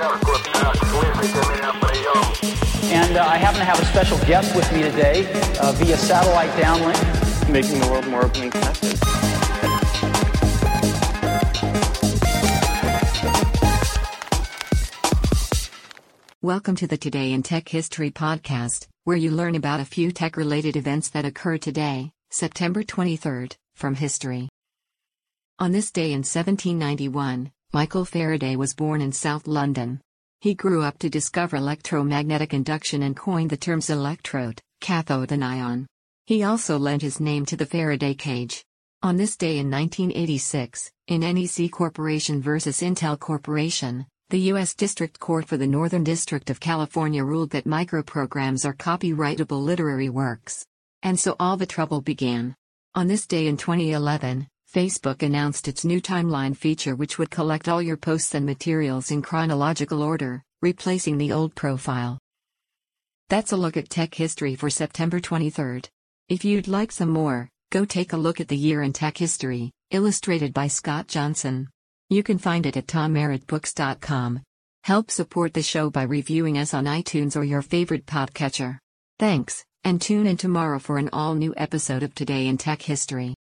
And uh, I happen to have a special guest with me today uh, via satellite downlink. Making the world more open and connected. Welcome to the Today in Tech History podcast, where you learn about a few tech related events that occur today, September 23rd, from history. On this day in 1791, Michael Faraday was born in South London. He grew up to discover electromagnetic induction and coined the terms electrode, cathode, and ion. He also lent his name to the Faraday cage. On this day in 1986, in NEC Corporation versus Intel Corporation, the U.S. District Court for the Northern District of California ruled that microprograms are copyrightable literary works. And so all the trouble began. On this day in 2011, Facebook announced its new timeline feature, which would collect all your posts and materials in chronological order, replacing the old profile. That's a look at tech history for September 23rd. If you'd like some more, go take a look at the year in tech history, illustrated by Scott Johnson. You can find it at tommerrittbooks.com. Help support the show by reviewing us on iTunes or your favorite podcatcher. Thanks, and tune in tomorrow for an all new episode of Today in Tech History.